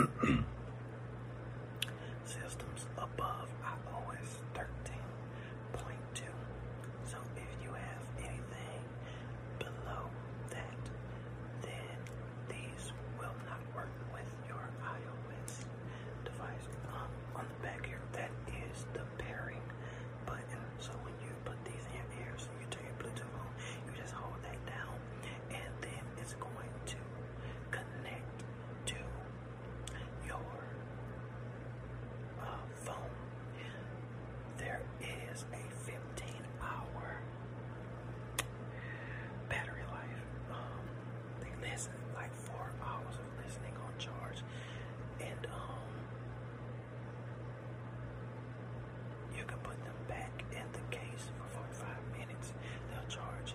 Mm-hmm. can put them back in the case for 45 minutes. They'll charge,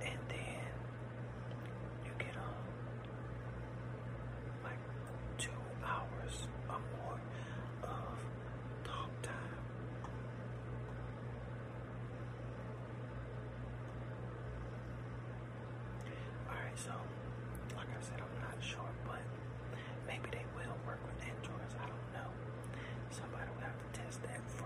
and then you get um like two hours or more of talk time. Alright, so like I said, I'm not sure, but maybe they will work with Androids. I don't know. Somebody will have to test that for